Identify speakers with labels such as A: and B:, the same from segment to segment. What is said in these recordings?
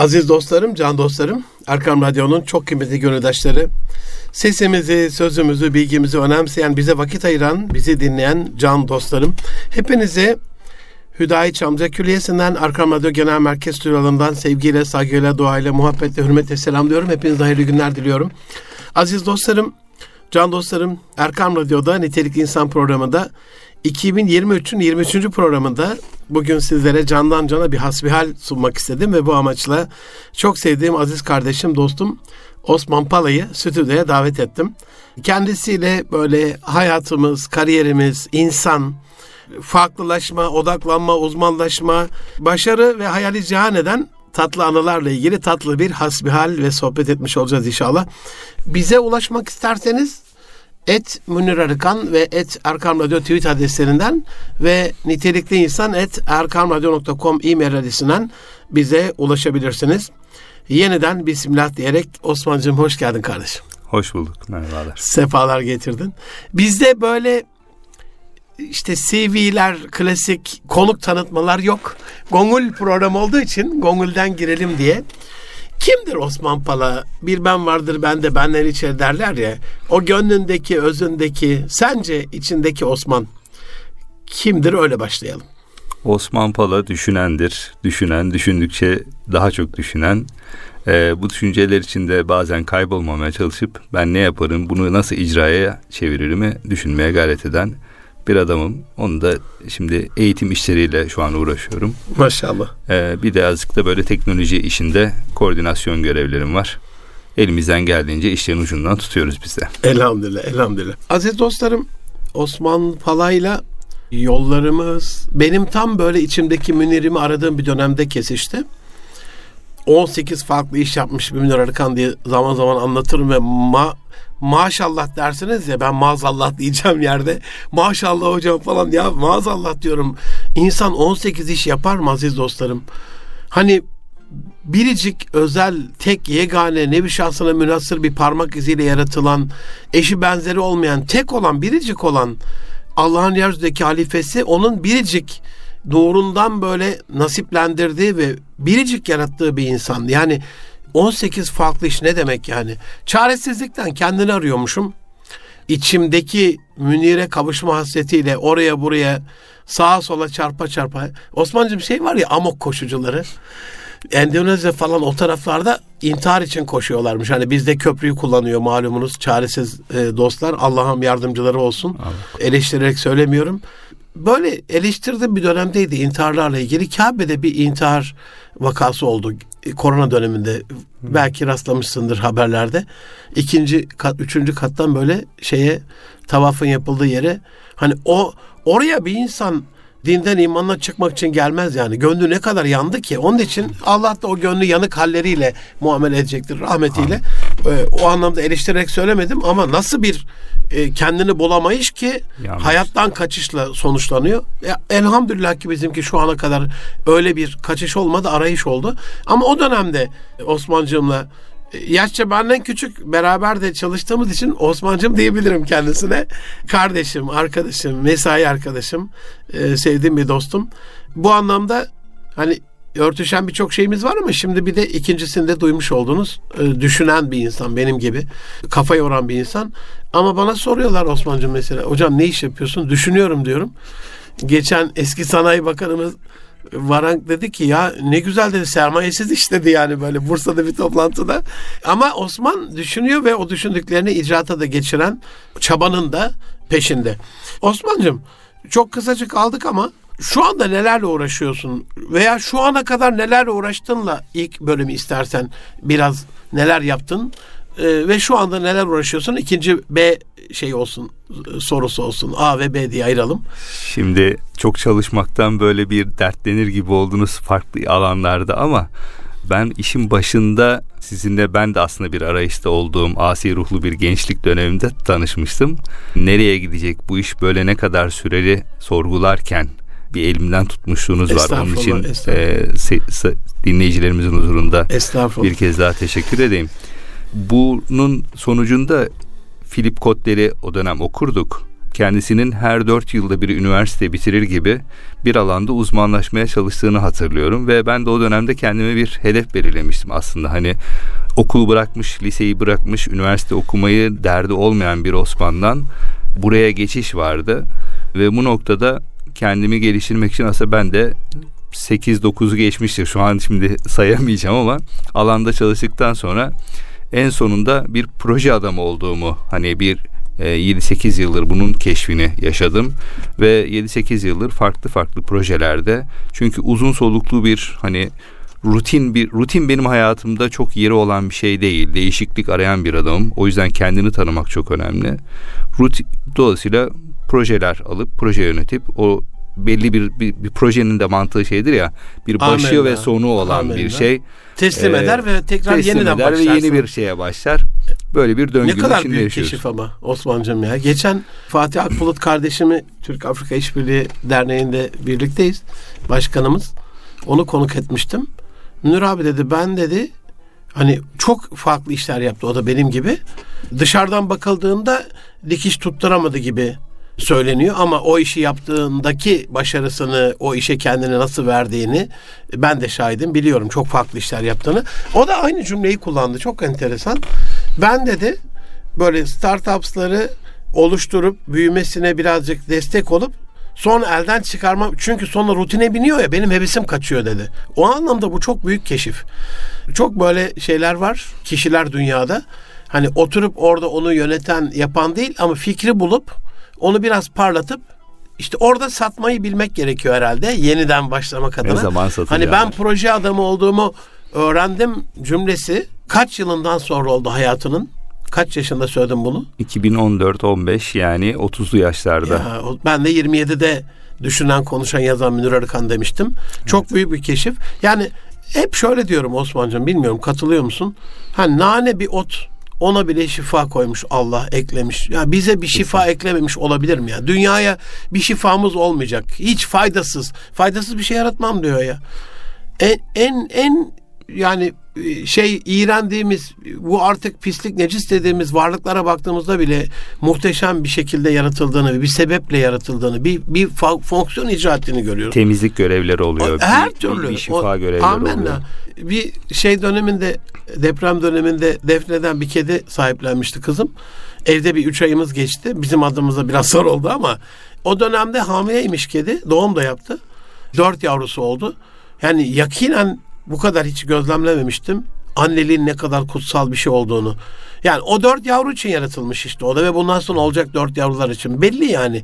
A: Aziz dostlarım, can dostlarım, Erkam Radyo'nun çok kıymetli gönüldaşları, sesimizi, sözümüzü, bilgimizi önemseyen, bize vakit ayıran, bizi dinleyen can dostlarım, hepinize Hüdayi Çamca Külliyesi'nden Erkam Radyo Genel Merkez Stüdyolarından sevgiyle, saygıyla, duayla, muhabbetle, hürmetle selamlıyorum. Hepinize hayırlı günler diliyorum. Aziz dostlarım, can dostlarım, Erkam Radyo'da Nitelikli İnsan programında 2023'ün 23. programında bugün sizlere candan cana bir hasbihal sunmak istedim ve bu amaçla çok sevdiğim aziz kardeşim, dostum Osman Pala'yı stüdyoya davet ettim. Kendisiyle böyle hayatımız, kariyerimiz, insan, farklılaşma, odaklanma, uzmanlaşma, başarı ve hayali cihan eden tatlı anılarla ilgili tatlı bir hasbihal ve sohbet etmiş olacağız inşallah. Bize ulaşmak isterseniz et Münir Arıkan ve et Erkam Radyo tweet adreslerinden ve nitelikli insan et erkamradyo.com e-mail adresinden bize ulaşabilirsiniz. Yeniden Bismillah diyerek Osman'cığım hoş geldin kardeşim.
B: Hoş bulduk. Merhabalar.
A: Sefalar getirdin. Bizde böyle işte CV'ler, klasik konuk tanıtmalar yok. Gongul program olduğu için Gongul'den girelim diye. Kimdir Osman Pala? Bir ben vardır ben de benden içeri derler ya. O gönlündeki, özündeki, sence içindeki Osman kimdir? Öyle başlayalım.
B: Osman Pala düşünendir. Düşünen, düşündükçe daha çok düşünen. Ee, bu düşünceler içinde bazen kaybolmamaya çalışıp ben ne yaparım, bunu nasıl icraya çeviririmi düşünmeye gayret eden bir adamım. Onu da şimdi eğitim işleriyle şu an uğraşıyorum.
A: Maşallah.
B: Ee, bir de azıcık da böyle teknoloji işinde koordinasyon görevlerim var. Elimizden geldiğince işlerin ucundan tutuyoruz biz de.
A: Elhamdülillah, elhamdülillah. Aziz dostlarım, Osman Pala'yla yollarımız benim tam böyle içimdeki Münir'imi aradığım bir dönemde kesişti. 18 farklı iş yapmış bir Münir Arıkan diye zaman zaman anlatırım ve ma maşallah dersiniz ya ben maazallah diyeceğim yerde maşallah hocam falan ya maazallah diyorum. İnsan 18 iş yapar mı aziz dostlarım? Hani biricik, özel, tek, yegane, nevi şahsına münasır bir parmak iziyle yaratılan, eşi benzeri olmayan, tek olan, biricik olan Allah'ın yeryüzündeki halifesi onun biricik nurundan böyle nasiplendirdiği ve biricik yarattığı bir insan. Yani 18 farklı iş ne demek yani? Çaresizlikten kendini arıyormuşum. İçimdeki Münir'e kavuşma hasretiyle oraya buraya sağa sola çarpa çarpa. Osman'cığım şey var ya amok koşucuları. Endonezya falan o taraflarda intihar için koşuyorlarmış. Hani bizde köprüyü kullanıyor malumunuz çaresiz e, dostlar. Allah'ım yardımcıları olsun. Allah. Eleştirerek söylemiyorum. Böyle eleştirdiğim bir dönemdeydi intiharlarla ilgili. Kabe'de bir intihar vakası oldu korona döneminde. Hı. Belki rastlamışsındır haberlerde. İkinci kat, üçüncü kattan böyle şeye tavafın yapıldığı yere hani o oraya bir insan dinden imandan çıkmak için gelmez yani. Gönlü ne kadar yandı ki. Onun için Allah da o gönlü yanık halleriyle muamele edecektir rahmetiyle. Ee, o anlamda eleştirerek söylemedim ama nasıl bir e, kendini bulamayış ki Yanlış. hayattan kaçışla sonuçlanıyor. E, elhamdülillah ki bizimki şu ana kadar öyle bir kaçış olmadı, arayış oldu. Ama o dönemde Osman'cığımla yaşça benden küçük beraber de çalıştığımız için Osman'cım diyebilirim kendisine. Kardeşim, arkadaşım, mesai arkadaşım, e, sevdiğim bir dostum. Bu anlamda hani örtüşen birçok şeyimiz var ama şimdi bir de ikincisinde duymuş olduğunuz e, düşünen bir insan benim gibi kafa yoran bir insan ama bana soruyorlar Osman'cım mesela hocam ne iş yapıyorsun düşünüyorum diyorum geçen eski sanayi bakanımız Varank dedi ki ya ne güzel dedi sermayesiz iş dedi yani böyle Bursa'da bir toplantıda. Ama Osman düşünüyor ve o düşündüklerini icraata da geçiren çabanın da peşinde. Osman'cığım çok kısacık aldık ama şu anda nelerle uğraşıyorsun veya şu ana kadar nelerle uğraştınla ilk bölümü istersen biraz neler yaptın ee, ve şu anda neler uğraşıyorsun ikinci B şey olsun sorusu olsun A ve B diye ayıralım.
B: Şimdi çok çalışmaktan böyle bir dertlenir gibi oldunuz farklı alanlarda ama ben işin başında sizinle ben de aslında bir arayışta olduğum asi ruhlu bir gençlik döneminde tanışmıştım. Nereye gidecek bu iş böyle ne kadar süreli sorgularken bir elimden tutmuşluğunuz var. Onun için e, se, se, dinleyicilerimizin huzurunda bir kez daha teşekkür edeyim. Bunun sonucunda Philip Kotler'i o dönem okurduk. kendisinin her dört yılda bir üniversite bitirir gibi bir alanda uzmanlaşmaya çalıştığını hatırlıyorum ve ben de o dönemde kendime bir hedef belirlemiştim aslında hani okulu bırakmış, liseyi bırakmış, üniversite okumayı derdi olmayan bir Osman'dan buraya geçiş vardı ve bu noktada kendimi geliştirmek için aslında ben de 8-9'u geçmiştir. Şu an şimdi sayamayacağım ama alanda çalıştıktan sonra en sonunda bir proje adamı olduğumu hani bir 7-8 e, yıldır bunun keşfini yaşadım ve 7-8 yıldır farklı farklı projelerde çünkü uzun soluklu bir hani rutin bir rutin benim hayatımda çok yeri olan bir şey değil. Değişiklik arayan bir adamım. O yüzden kendini tanımak çok önemli. Rutin, dolayısıyla projeler alıp proje yönetip o belli bir, bir, bir projenin de mantığı şeydir ya bir başı Amenna. ve sonu olan Amenna. bir şey.
A: Teslim ee, eder ve tekrar teslim yeniden eder
B: başlarsın. ve yeni bir şeye başlar. Böyle bir döngünün
A: Ne kadar büyük yaşıyoruz. keşif ama Osman'cığım ya. Geçen Fatih Akbulut kardeşimi Türk Afrika İşbirliği Derneği'nde birlikteyiz. Başkanımız. Onu konuk etmiştim. Münir abi dedi ben dedi hani çok farklı işler yaptı o da benim gibi. Dışarıdan bakıldığında dikiş tutturamadı gibi söyleniyor ama o işi yaptığındaki başarısını, o işe kendini nasıl verdiğini ben de şahidim. Biliyorum çok farklı işler yaptığını. O da aynı cümleyi kullandı. Çok enteresan. Ben dedi böyle startups'ları oluşturup büyümesine birazcık destek olup Sonra elden çıkarmam çünkü sonra rutine biniyor ya benim hevesim kaçıyor dedi. O anlamda bu çok büyük keşif. Çok böyle şeyler var kişiler dünyada. Hani oturup orada onu yöneten yapan değil ama fikri bulup onu biraz parlatıp işte orada satmayı bilmek gerekiyor herhalde. Yeniden başlamak adına. Ne zaman Hani ben proje adamı olduğumu öğrendim cümlesi kaç yılından sonra oldu hayatının? Kaç yaşında söyledim bunu?
B: 2014-15 yani 30'lu yaşlarda. Ya,
A: ben de 27'de düşünen, konuşan, yazan Münir Arıkan demiştim. Evet. Çok büyük bir keşif. Yani hep şöyle diyorum Osman'cığım bilmiyorum katılıyor musun? Hani nane bir ot ona bile şifa koymuş Allah eklemiş. Ya bize bir şifa eklememiş olabilir mi ya? Dünyaya bir şifamız olmayacak. Hiç faydasız. Faydasız bir şey yaratmam diyor ya. En en en yani şey iğrendiğimiz bu artık pislik necis dediğimiz varlıklara baktığımızda bile muhteşem bir şekilde yaratıldığını bir sebeple yaratıldığını bir bir fonksiyon icra ettiğini görüyoruz.
B: Temizlik görevleri oluyor.
A: Her bir, türlü.
B: Bir, şifa o, görevleri amenna. oluyor.
A: Bir şey döneminde deprem döneminde Defne'den bir kedi sahiplenmişti kızım. Evde bir üç ayımız geçti. Bizim adımıza biraz zor oldu ama o dönemde hamileymiş kedi. Doğum da yaptı. Dört yavrusu oldu. Yani yakinen bu kadar hiç gözlemlememiştim. Anneliğin ne kadar kutsal bir şey olduğunu. Yani o dört yavru için yaratılmış işte o da ve bundan sonra olacak dört yavrular için. Belli yani.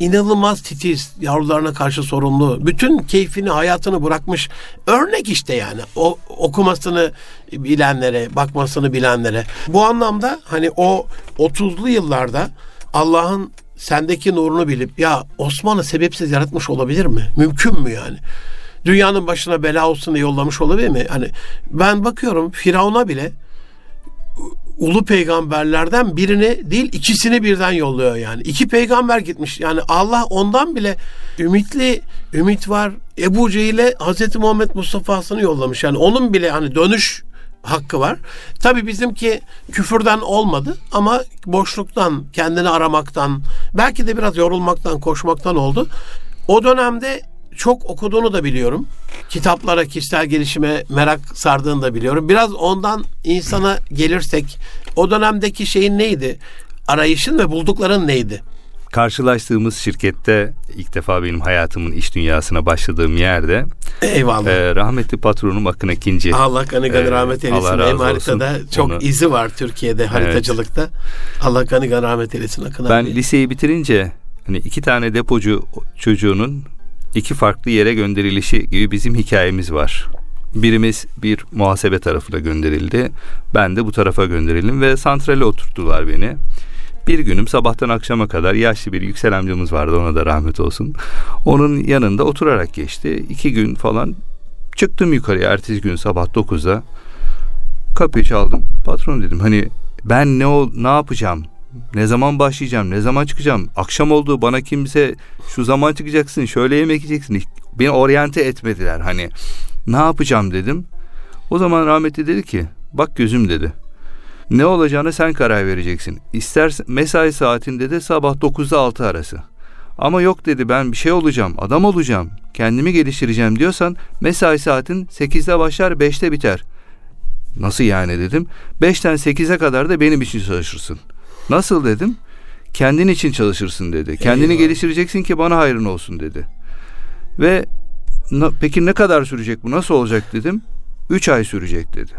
A: İnanılmaz titiz, yavrularına karşı sorumlu. Bütün keyfini, hayatını bırakmış. Örnek işte yani. O okumasını bilenlere, bakmasını bilenlere. Bu anlamda hani o 30'lu yıllarda Allah'ın sendeki nurunu bilip ya Osman'ı sebepsiz yaratmış olabilir mi? Mümkün mü yani? Dünyanın başına bela olsun diye yollamış olabilir mi? Hani ben bakıyorum Firavun'a bile ulu peygamberlerden birini değil ikisini birden yolluyor yani. İki peygamber gitmiş. Yani Allah ondan bile ümitli, ümit var. Ebu Cehil'e Hazreti Muhammed Mustafa'sını yollamış. Yani onun bile hani dönüş hakkı var. Tabi bizimki küfürden olmadı ama boşluktan, kendini aramaktan, belki de biraz yorulmaktan, koşmaktan oldu. O dönemde çok okuduğunu da biliyorum. Kitaplara, kişisel gelişime merak sardığını da biliyorum. Biraz ondan insana gelirsek o dönemdeki şeyin neydi? Arayışın ve buldukların neydi?
B: Karşılaştığımız şirkette ilk defa benim hayatımın iş dünyasına başladığım yerde
A: Eyvallah. E,
B: rahmetli patronum Akın Ekinci.
A: Allah kanı kanı e, rahmet eylesin. Benim haritada çok Onu, izi var Türkiye'de haritacılıkta. Evet. Allah kanı kanı rahmet eylesin Akın
B: Ben abi. liseyi bitirince hani iki tane depocu çocuğunun iki farklı yere gönderilişi gibi bizim hikayemiz var. Birimiz bir muhasebe tarafına gönderildi. Ben de bu tarafa gönderildim ve santrale oturttular beni. Bir günüm sabahtan akşama kadar yaşlı bir yüksel amcamız vardı ona da rahmet olsun. Onun yanında oturarak geçti. İki gün falan çıktım yukarıya ertesi gün sabah 9'da. Kapıyı çaldım. Patron dedim hani ben ne ol ne yapacağım? Ne zaman başlayacağım? Ne zaman çıkacağım? Akşam oldu bana kimse şu zaman çıkacaksın, şöyle yemek yiyeceksin. Beni oryante etmediler hani. Ne yapacağım dedim. O zaman rahmetli dedi ki bak gözüm dedi. Ne olacağını sen karar vereceksin. İster mesai saatinde de sabah 9'da 6 arası. Ama yok dedi ben bir şey olacağım, adam olacağım, kendimi geliştireceğim diyorsan mesai saatin 8'de başlar 5'te biter. Nasıl yani dedim. 5'ten 8'e kadar da benim için çalışırsın. Nasıl dedim. Kendin için çalışırsın dedi. Kendini Eyvallah. geliştireceksin ki bana hayrın olsun dedi. Ve peki ne kadar sürecek bu nasıl olacak dedim. 3 ay sürecek dedi.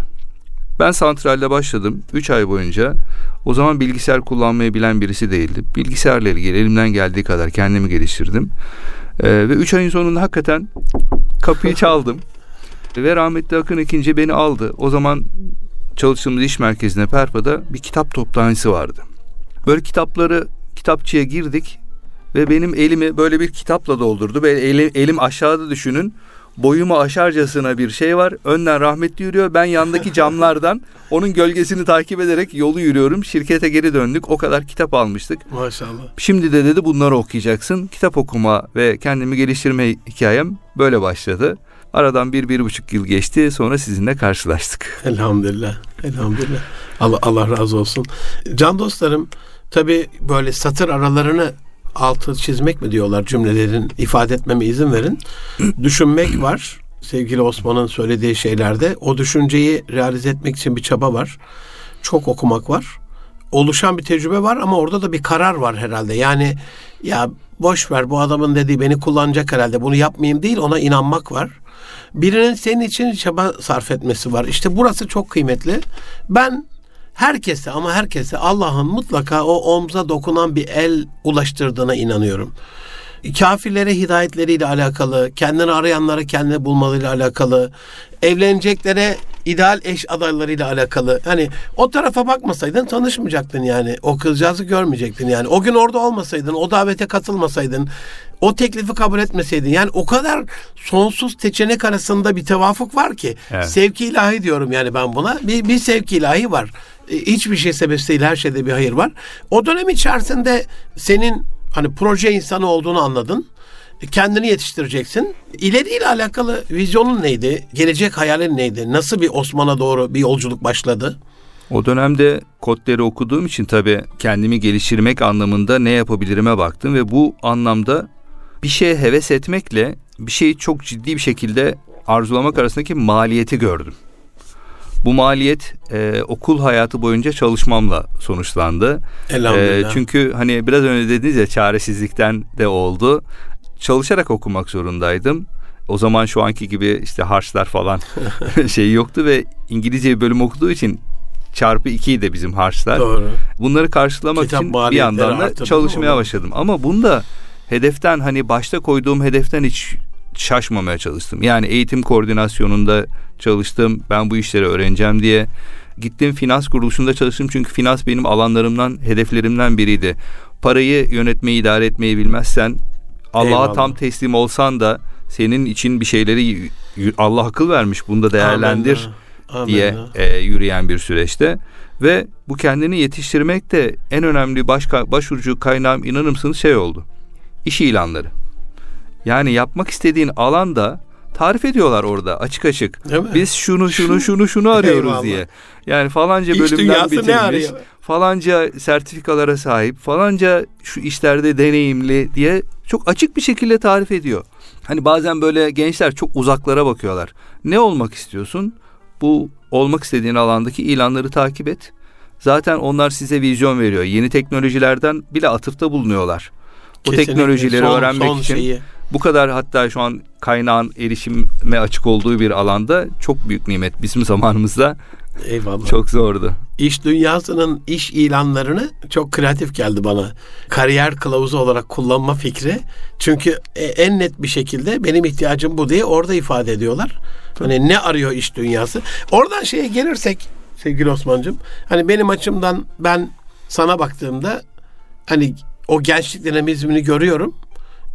B: Ben santralde başladım 3 ay boyunca. O zaman bilgisayar kullanmayı bilen birisi değildim. Bilgisayarla ilgili elimden geldiği kadar kendimi geliştirdim. Ee, ve 3 ayın sonunda hakikaten kapıyı çaldım. ve rahmetli Akın ikinci beni aldı. O zaman çalıştığımız iş merkezine Perpa'da bir kitap toplantısı vardı. Böyle kitapları kitapçıya girdik ve benim elimi böyle bir kitapla doldurdu. Ve elim, elim aşağıda düşünün boyumu aşarcasına bir şey var. Önden rahmetli yürüyor. Ben yandaki camlardan onun gölgesini takip ederek yolu yürüyorum. Şirkete geri döndük. O kadar kitap almıştık.
A: Maşallah.
B: Şimdi de dedi bunları okuyacaksın. Kitap okuma ve kendimi geliştirme hikayem böyle başladı. Aradan bir, bir buçuk yıl geçti. Sonra sizinle karşılaştık.
A: Elhamdülillah. Elhamdülillah. Allah, Allah razı olsun. Can dostlarım tabi böyle satır aralarını altı çizmek mi diyorlar cümlelerin ifade etmeme izin verin. Düşünmek var. Sevgili Osman'ın söylediği şeylerde o düşünceyi realize etmek için bir çaba var. Çok okumak var. Oluşan bir tecrübe var ama orada da bir karar var herhalde. Yani ya boş ver bu adamın dediği beni kullanacak herhalde bunu yapmayayım değil ona inanmak var. Birinin senin için çaba sarf etmesi var. İşte burası çok kıymetli. Ben herkese ama herkese Allah'ın mutlaka o omza dokunan bir el ulaştırdığına inanıyorum. Kafirlere hidayetleriyle alakalı, kendini arayanlara kendini bulmalarıyla alakalı, evleneceklere ideal eş adaylarıyla alakalı. Hani o tarafa bakmasaydın tanışmayacaktın yani. O kızcağızı görmeyecektin yani. O gün orada olmasaydın, o davete katılmasaydın, o teklifi kabul etmeseydin. Yani o kadar sonsuz seçenek arasında bir tevafuk var ki. Evet. Sevki ilahi diyorum yani ben buna. Bir, bir sevki ilahi var. Hiçbir şey sebepsiz her şeyde bir hayır var. O dönem içerisinde senin hani proje insanı olduğunu anladın. Kendini yetiştireceksin. İleriyle alakalı vizyonun neydi? Gelecek hayalin neydi? Nasıl bir Osman'a doğru bir yolculuk başladı?
B: O dönemde kodları okuduğum için tabii kendimi geliştirmek anlamında ne yapabilirime baktım ve bu anlamda bir şeye heves etmekle bir şeyi çok ciddi bir şekilde arzulamak arasındaki maliyeti gördüm. Bu maliyet e, okul hayatı boyunca çalışmamla sonuçlandı.
A: E,
B: çünkü hani biraz önce dediniz ya çaresizlikten de oldu. Çalışarak okumak zorundaydım. O zaman şu anki gibi işte harçlar falan şey yoktu ve İngilizce bir bölüm okuduğu için çarpı 2 de bizim harçlar.
A: Doğru.
B: Bunları karşılamak Kitap için bir yandan da çalışmaya başladım. Ama bunda hedeften hani başta koyduğum hedeften hiç şaşmamaya çalıştım. Yani eğitim koordinasyonunda çalıştım. Ben bu işleri öğreneceğim diye. Gittim finans kuruluşunda çalıştım çünkü finans benim alanlarımdan, hedeflerimden biriydi. Parayı yönetmeyi, idare etmeyi bilmezsen Allah'a tam teslim olsan da senin için bir şeyleri Allah akıl vermiş. Bunu da değerlendir Amen. diye e, yürüyen bir süreçte ve bu kendini yetiştirmek de en önemli başka başvurucu kaynağım inanır mısınız şey oldu. İş ilanları. Yani yapmak istediğin alanda tarif ediyorlar orada açık açık. Biz şunu şunu şunu şunu arıyoruz Eyvallah. diye. Yani falanca İş bölümden bitirmiş, falanca sertifikalara sahip, falanca şu işlerde deneyimli diye çok açık bir şekilde tarif ediyor. Hani bazen böyle gençler çok uzaklara bakıyorlar. Ne olmak istiyorsun? Bu olmak istediğin alandaki ilanları takip et. Zaten onlar size vizyon veriyor. Yeni teknolojilerden bile atıfta bulunuyorlar. O Kesinlikle. teknolojileri son, öğrenmek son için şeyi bu kadar hatta şu an kaynağın erişime açık olduğu bir alanda çok büyük nimet. Bizim zamanımızda Eyvallah. Çok zordu.
A: İş dünyasının iş ilanlarını çok kreatif geldi bana. Kariyer kılavuzu olarak kullanma fikri. Çünkü e, en net bir şekilde benim ihtiyacım bu diye orada ifade ediyorlar. Hani ne arıyor iş dünyası? Oradan şeye gelirsek sevgili Osman'cığım. Hani benim açımdan ben sana baktığımda hani o gençlik dinamizmini görüyorum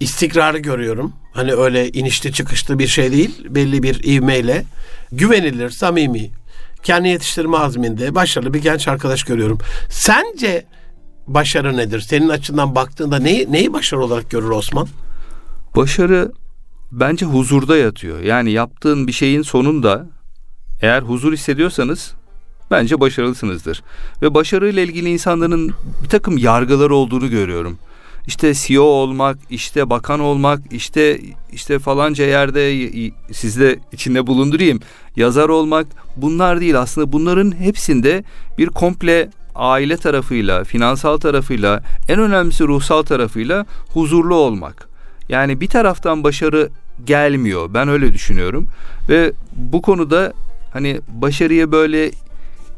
A: istikrarı görüyorum. Hani öyle inişli çıkışlı bir şey değil. Belli bir ivmeyle güvenilir, samimi, kendi yetiştirme azminde başarılı bir genç arkadaş görüyorum. Sence başarı nedir? Senin açından baktığında neyi, neyi başarı olarak görür Osman?
B: Başarı bence huzurda yatıyor. Yani yaptığın bir şeyin sonunda eğer huzur hissediyorsanız bence başarılısınızdır. Ve başarıyla ilgili insanların bir takım yargıları olduğunu görüyorum. İşte CEO olmak, işte bakan olmak, işte işte falanca yerde sizde içinde bulundurayım, yazar olmak bunlar değil aslında bunların hepsinde bir komple aile tarafıyla, finansal tarafıyla, en önemlisi ruhsal tarafıyla huzurlu olmak. Yani bir taraftan başarı gelmiyor. Ben öyle düşünüyorum. Ve bu konuda hani başarıya böyle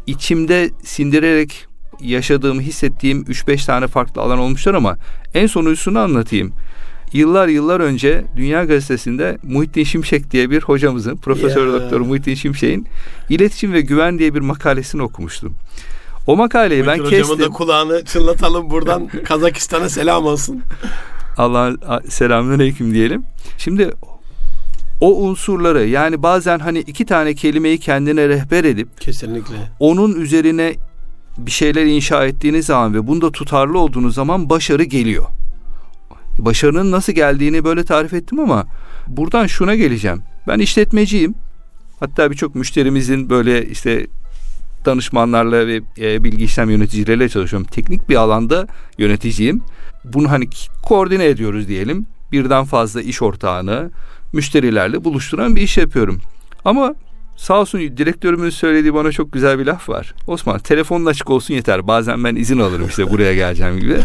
B: içimde sindirerek yaşadığımı hissettiğim 3-5 tane farklı alan olmuşlar ama en sonuncusunu anlatayım. Yıllar yıllar önce Dünya Gazetesi'nde Muhittin Şimşek diye bir hocamızın, Profesör yeah. Doktor Muhittin Şimşek'in İletişim ve Güven diye bir makalesini okumuştum. O makaleyi Muhittin ben kestim. Hocamın
A: da kulağını çınlatalım buradan Kazakistan'a selam olsun.
B: Allah selamünaleyküm diyelim. Şimdi o unsurları yani bazen hani iki tane kelimeyi kendine rehber edip
A: kesinlikle
B: onun üzerine bir şeyler inşa ettiğiniz zaman ve bunda tutarlı olduğunuz zaman başarı geliyor. Başarının nasıl geldiğini böyle tarif ettim ama buradan şuna geleceğim. Ben işletmeciyim. Hatta birçok müşterimizin böyle işte danışmanlarla ve e, bilgi işlem yöneticileriyle çalışıyorum. Teknik bir alanda yöneticiyim. Bunu hani koordine ediyoruz diyelim. Birden fazla iş ortağını müşterilerle buluşturan bir iş yapıyorum. Ama sağ olsun direktörümün söylediği bana çok güzel bir laf var. Osman telefonun açık olsun yeter. Bazen ben izin alırım işte buraya geleceğim gibi.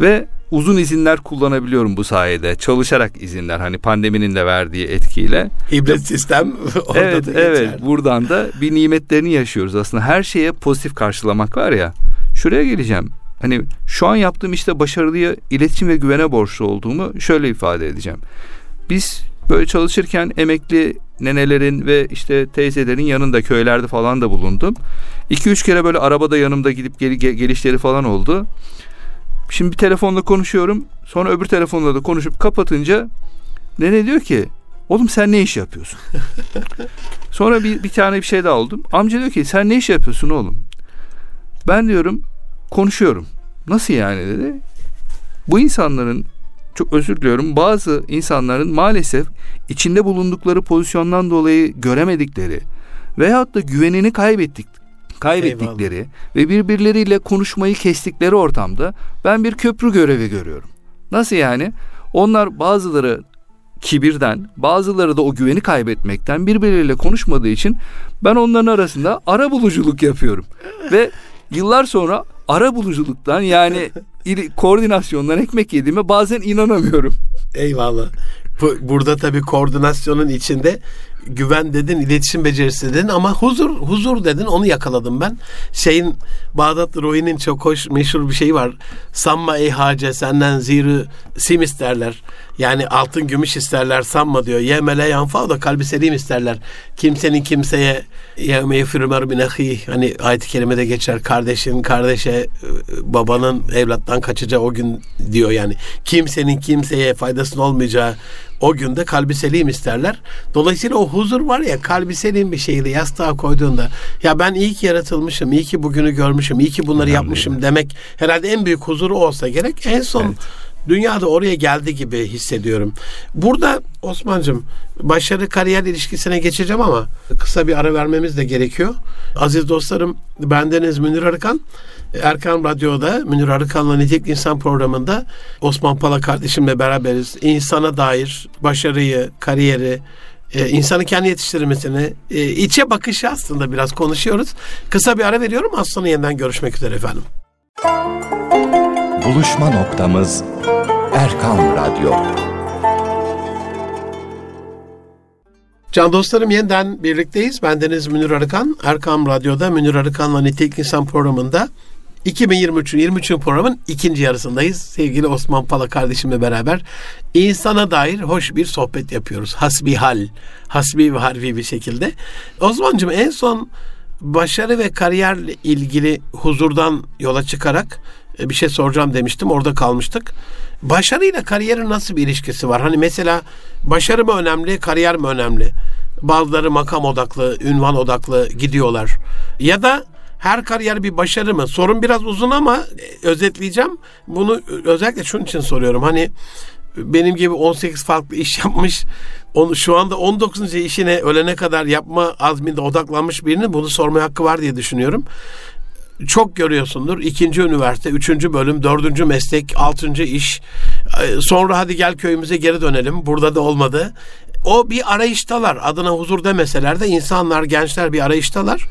B: Ve uzun izinler kullanabiliyorum bu sayede. Çalışarak izinler hani pandeminin de verdiği etkiyle.
A: Hibrit sistem
B: orada evet, da Evet evet buradan da bir nimetlerini yaşıyoruz aslında. Her şeye pozitif karşılamak var ya. Şuraya geleceğim. Hani şu an yaptığım işte başarılıya iletişim ve güvene borçlu olduğumu şöyle ifade edeceğim. Biz böyle çalışırken emekli nenelerin ve işte teyzelerin yanında köylerde falan da bulundum. 2-3 kere böyle arabada yanımda gidip gel- gelişleri falan oldu. Şimdi bir telefonla konuşuyorum. Sonra öbür telefonla da konuşup kapatınca nene diyor ki oğlum sen ne iş yapıyorsun? sonra bir, bir tane bir şey daha oldum. Amca diyor ki sen ne iş yapıyorsun oğlum? Ben diyorum konuşuyorum. Nasıl yani dedi. Bu insanların çok özür diliyorum bazı insanların maalesef içinde bulundukları pozisyondan dolayı göremedikleri veyahut da güvenini kaybettik kaybettikleri Eyvallah. ve birbirleriyle konuşmayı kestikleri ortamda ben bir köprü görevi görüyorum. Nasıl yani? Onlar bazıları kibirden, bazıları da o güveni kaybetmekten birbirleriyle konuşmadığı için ben onların arasında ara buluculuk yapıyorum. ve yıllar sonra ara buluculuktan yani koordinasyondan ekmek yediğime bazen inanamıyorum.
A: Eyvallah. Burada tabii koordinasyonun içinde güven dedin, iletişim becerisi dedin ama huzur huzur dedin onu yakaladım ben. Şeyin Bağdat Ruhi'nin çok hoş meşhur bir şeyi var. Sanma ey hace senden zirü sim isterler. Yani altın gümüş isterler sanma diyor. Yemele yanfa da kalbi selim isterler. Kimsenin kimseye yevme firmer bin hani ayet-i kerimede geçer kardeşin kardeşe babanın evlattan kaçacağı o gün diyor yani. Kimsenin kimseye faydasının olmayacağı o günde kalbi selim isterler. Dolayısıyla o huzur var ya kalbi selim bir şeyle yastığa koyduğunda ya ben iyi ki yaratılmışım, iyi ki bugünü görmüşüm, iyi ki bunları Önemli yapmışım demek herhalde en büyük huzuru olsa gerek. En son evet. Dünyada oraya geldi gibi hissediyorum. Burada Osman'cığım başarı kariyer ilişkisine geçeceğim ama kısa bir ara vermemiz de gerekiyor. Aziz dostlarım bendeniz Münir Arıkan. Erkan Radyo'da Münir Arıkan'la Nitek İnsan programında Osman Pala kardeşimle beraberiz. İnsana dair başarıyı, kariyeri, e, insanı kendi yetiştirmesini, e, içe bakışı aslında biraz konuşuyoruz. Kısa bir ara veriyorum. Az sonra yeniden görüşmek üzere efendim.
C: Buluşma noktamız Erkan Radyo.
A: Can dostlarım yeniden birlikteyiz. Bendeniz Münir Arıkan. Erkam Radyo'da Münir Arıkan'la Nitek İnsan programında 2023'ün 23'ün programın ikinci yarısındayız. Sevgili Osman Pala kardeşimle beraber insana dair hoş bir sohbet yapıyoruz. Hasbihal, hasbi ve harfi bir şekilde. Osman'cığım en son başarı ve kariyerle ilgili huzurdan yola çıkarak bir şey soracağım demiştim. Orada kalmıştık. Başarıyla kariyerin nasıl bir ilişkisi var? Hani mesela başarı mı önemli, kariyer mi önemli? Bazıları makam odaklı, ünvan odaklı gidiyorlar. Ya da her kariyer bir başarı mı? Sorun biraz uzun ama e, özetleyeceğim. Bunu özellikle şunun için soruyorum. Hani benim gibi 18 farklı iş yapmış. Onu şu anda 19. işine ölene kadar yapma azminde odaklanmış birinin bunu sormaya hakkı var diye düşünüyorum. Çok görüyorsundur. İkinci üniversite, üçüncü bölüm, dördüncü meslek, altıncı iş. Ee, Sonra hadi gel köyümüze geri dönelim. Burada da olmadı. O bir arayıştalar. Adına huzur demeseler de insanlar, gençler bir arayıştalar.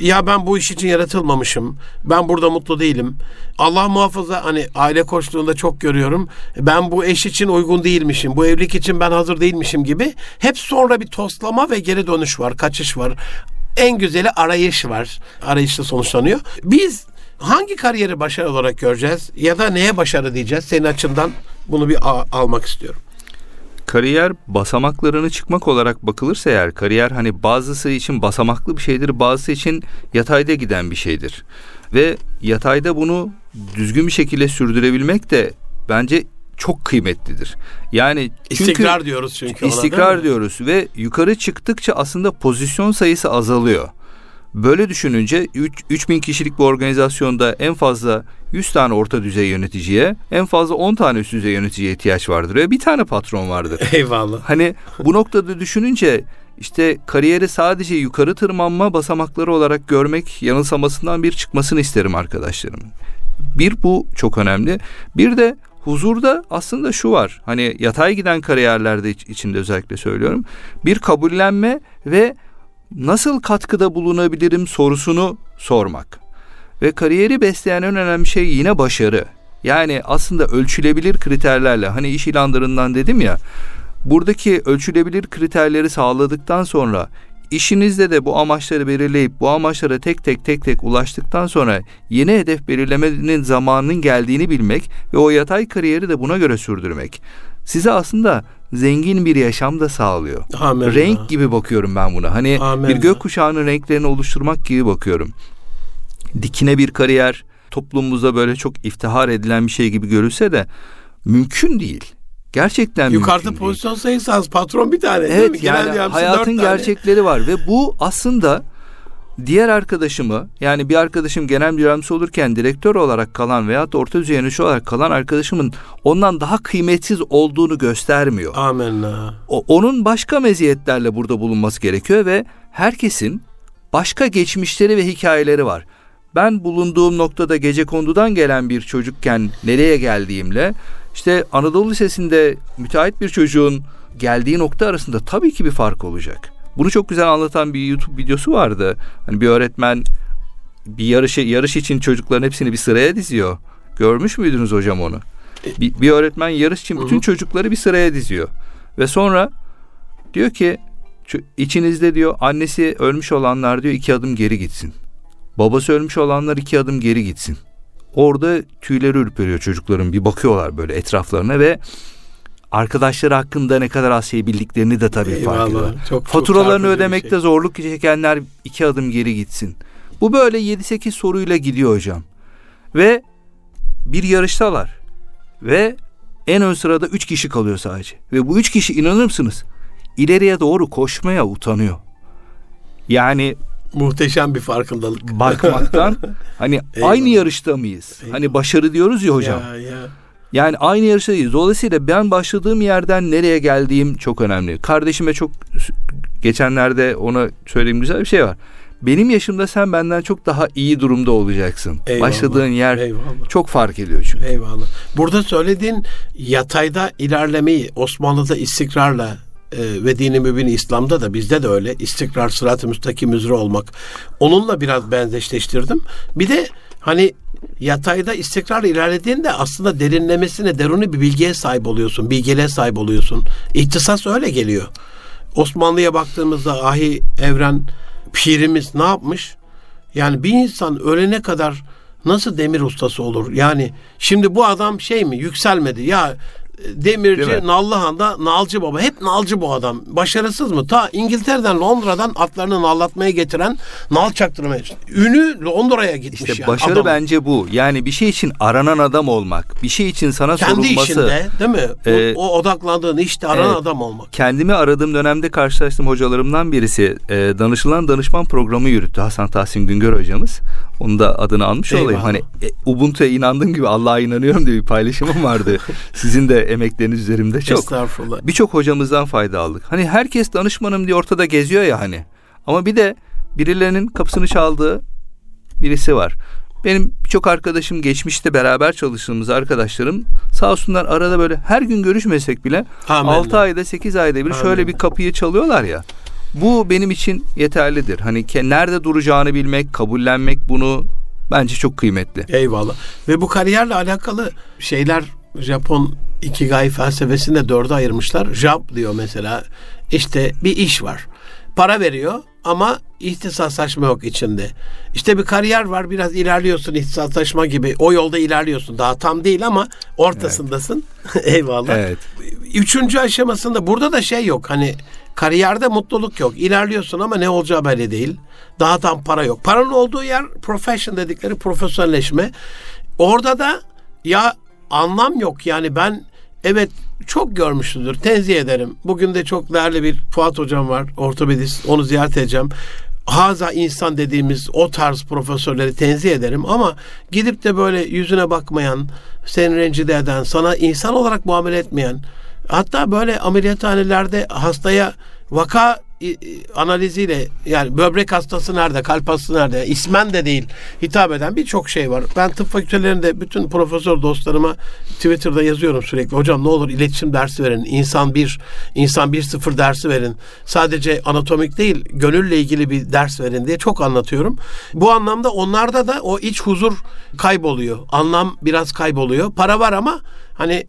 A: Ya ben bu iş için yaratılmamışım. Ben burada mutlu değilim. Allah muhafaza hani aile koçluğunda çok görüyorum. Ben bu eş için uygun değilmişim. Bu evlilik için ben hazır değilmişim gibi. Hep sonra bir toslama ve geri dönüş var, kaçış var. En güzeli arayış var. Arayışla sonuçlanıyor. Biz hangi kariyeri başarı olarak göreceğiz ya da neye başarı diyeceğiz? Senin açından bunu bir almak istiyorum.
B: Kariyer basamaklarını çıkmak olarak bakılırsa eğer kariyer hani bazısı için basamaklı bir şeydir, bazısı için yatayda giden bir şeydir. Ve yatayda bunu düzgün bir şekilde sürdürebilmek de bence çok kıymetlidir. Yani çünkü
A: İstikrar diyoruz çünkü ona,
B: istikrar
A: mi?
B: diyoruz ve yukarı çıktıkça aslında pozisyon sayısı azalıyor. Böyle düşününce 3 3000 kişilik bir organizasyonda en fazla 100 tane orta düzey yöneticiye, en fazla 10 tane üst düzey yöneticiye ihtiyaç vardır ve bir tane patron vardır.
A: Eyvallah.
B: Hani bu noktada düşününce işte kariyeri sadece yukarı tırmanma basamakları olarak görmek yanılsamasından bir çıkmasını isterim arkadaşlarımın. Bir bu çok önemli. Bir de huzurda aslında şu var. Hani yatay giden kariyerlerde iç- içinde özellikle söylüyorum. Bir kabullenme ve nasıl katkıda bulunabilirim sorusunu sormak. Ve kariyeri besleyen en önemli şey yine başarı. Yani aslında ölçülebilir kriterlerle hani iş ilanlarından dedim ya buradaki ölçülebilir kriterleri sağladıktan sonra işinizde de bu amaçları belirleyip bu amaçlara tek tek tek tek ulaştıktan sonra yeni hedef belirlemenin zamanının geldiğini bilmek ve o yatay kariyeri de buna göre sürdürmek size aslında zengin bir yaşam da sağlıyor.
A: Amenna.
B: Renk gibi bakıyorum ben buna. Hani
A: Amenna.
B: bir gökkuşağının renklerini oluşturmak gibi bakıyorum. Dikine bir kariyer toplumumuzda böyle çok iftihar edilen bir şey gibi görülse de mümkün değil. Gerçekten
A: Yukarıda
B: mümkün değil.
A: pozisyon sayısı az. Patron bir tane. değil mi?
B: Evet
A: Genel
B: yani hayatın
A: tane.
B: gerçekleri var ve bu aslında diğer arkadaşımı yani bir arkadaşım genel müdür yardımcısı olurken direktör olarak kalan da orta düzey yönetici olarak kalan arkadaşımın ondan daha kıymetsiz olduğunu göstermiyor.
A: Amenna.
B: O, onun başka meziyetlerle burada bulunması gerekiyor ve herkesin başka geçmişleri ve hikayeleri var. Ben bulunduğum noktada gece kondudan gelen bir çocukken nereye geldiğimle işte Anadolu Lisesi'nde müteahhit bir çocuğun geldiği nokta arasında tabii ki bir fark olacak. Bunu çok güzel anlatan bir YouTube videosu vardı. Hani bir öğretmen bir yarışı yarış için çocukların hepsini bir sıraya diziyor. Görmüş müydünüz hocam onu? Bir, bir öğretmen yarış için bütün çocukları bir sıraya diziyor. Ve sonra diyor ki "Şu içinizde diyor annesi ölmüş olanlar diyor iki adım geri gitsin. Babası ölmüş olanlar iki adım geri gitsin. Orada tüyleri ürperiyor çocukların bir bakıyorlar böyle etraflarına ve arkadaşları hakkında ne kadar az şey bildiklerini de tabii fark
A: Eyvallah.
B: ediyorlar.
A: Çok, çok
B: Faturalarını
A: bir
B: ödemekte
A: şey.
B: zorluk çekenler iki adım geri gitsin. Bu böyle 7-8 soruyla gidiyor hocam. Ve bir yarıştalar. Ve en ön sırada 3 kişi kalıyor sadece. Ve bu 3 kişi inanır mısınız? İleriye doğru koşmaya utanıyor. Yani
A: Muhteşem bir farkındalık.
B: bakmaktan hani
A: Eyvallah.
B: aynı yarışta mıyız? Hani başarı diyoruz ya hocam.
A: Ya, ya.
B: Yani aynı yarıştayız. Dolayısıyla ben başladığım yerden nereye geldiğim çok önemli. Kardeşime çok geçenlerde ona söylediğim güzel bir şey var. Benim yaşımda sen benden çok daha iyi durumda olacaksın.
A: Eyvallah.
B: Başladığın yer
A: Eyvallah.
B: çok fark ediyor çünkü.
A: Eyvallah. Burada söylediğin yatayda ilerlemeyi Osmanlı'da istikrarla e, ve dini mübin İslam'da da bizde de öyle istikrar sırat-ı müstakim üzere olmak. Onunla biraz benzeşleştirdim. Bir de hani yatayda istikrarla ilerlediğinde aslında derinlemesine deruni bir bilgiye sahip oluyorsun. Bilgeliğe sahip oluyorsun. İhtisas öyle geliyor. Osmanlı'ya baktığımızda ahi evren pirimiz ne yapmış? Yani bir insan ölene kadar nasıl demir ustası olur? Yani şimdi bu adam şey mi yükselmedi ya demirci? Nallıhan'da nalcı baba. Hep nalcı bu adam. Başarısız mı? Ta İngiltere'den Londra'dan atlarını nallatmaya getiren nal çaktırmaya. Ünü Londra'ya gitmiş
B: İşte
A: yani
B: başarı
A: adam.
B: bence bu. Yani bir şey için aranan adam olmak. Bir şey için sana
A: Kendi
B: sorulması.
A: işinde değil mi? O-
B: Ee,
A: o, odaklandığın işte aranan
B: evet.
A: adam olmak.
B: Kendimi aradığım dönemde karşılaştığım hocalarımdan birisi e, danışılan danışman programı yürüttü. Hasan Tahsin Güngör hocamız. Onu da adını almış
A: Eyvallah.
B: olayım. Hani e, Ubuntu'ya inandığım gibi Allah'a inanıyorum diye bir paylaşımım vardı. Sizin de emekleriniz üzerimde çok.
A: Estağfurullah.
B: Birçok hocamızdan fayda aldık. Hani herkes danışmanım diye ortada geziyor ya hani. Ama bir de birilerinin kapısını çaldığı birisi var. Benim birçok arkadaşım geçmişte beraber çalıştığımız arkadaşlarım sağ olsunlar arada böyle her gün görüşmesek bile
A: Amenna.
B: 6 ayda 8 ayda bir şöyle bir kapıyı çalıyorlar ya. Bu benim için yeterlidir. Hani nerede duracağını bilmek, kabullenmek bunu bence çok kıymetli.
A: Eyvallah. Ve bu kariyerle alakalı şeyler Japon Ikigai felsefesinde dörde ayırmışlar. Job diyor mesela. İşte bir iş var. Para veriyor ama ihtisaslaşma yok içinde. İşte bir kariyer var biraz ilerliyorsun ihtisaslaşma gibi. O yolda ilerliyorsun. Daha tam değil ama ortasındasın. Eyvallah.
B: Evet.
A: Üçüncü aşamasında burada da şey yok. Hani kariyerde mutluluk yok. İlerliyorsun ama ne olacağı belli değil. Daha tam para yok. Paranın olduğu yer profession dedikleri profesyonelleşme. Orada da ya anlam yok. Yani ben evet çok görmüşsündür. Tenzih ederim. Bugün de çok değerli bir Fuat hocam var. Ortopedist. Onu ziyaret edeceğim. Haza insan dediğimiz o tarz profesörleri tenzih ederim ama gidip de böyle yüzüne bakmayan, seni rencide eden, sana insan olarak muamele etmeyen, hatta böyle ameliyathanelerde hastaya vaka analiziyle yani böbrek hastası nerede, kalp hastası nerede, ismen de değil hitap eden birçok şey var. Ben tıp fakültelerinde bütün profesör dostlarıma Twitter'da yazıyorum sürekli. Hocam ne olur iletişim dersi verin. İnsan bir, insan bir sıfır dersi verin. Sadece anatomik değil, gönülle ilgili bir ders verin diye çok anlatıyorum. Bu anlamda onlarda da o iç huzur kayboluyor. Anlam biraz kayboluyor. Para var ama hani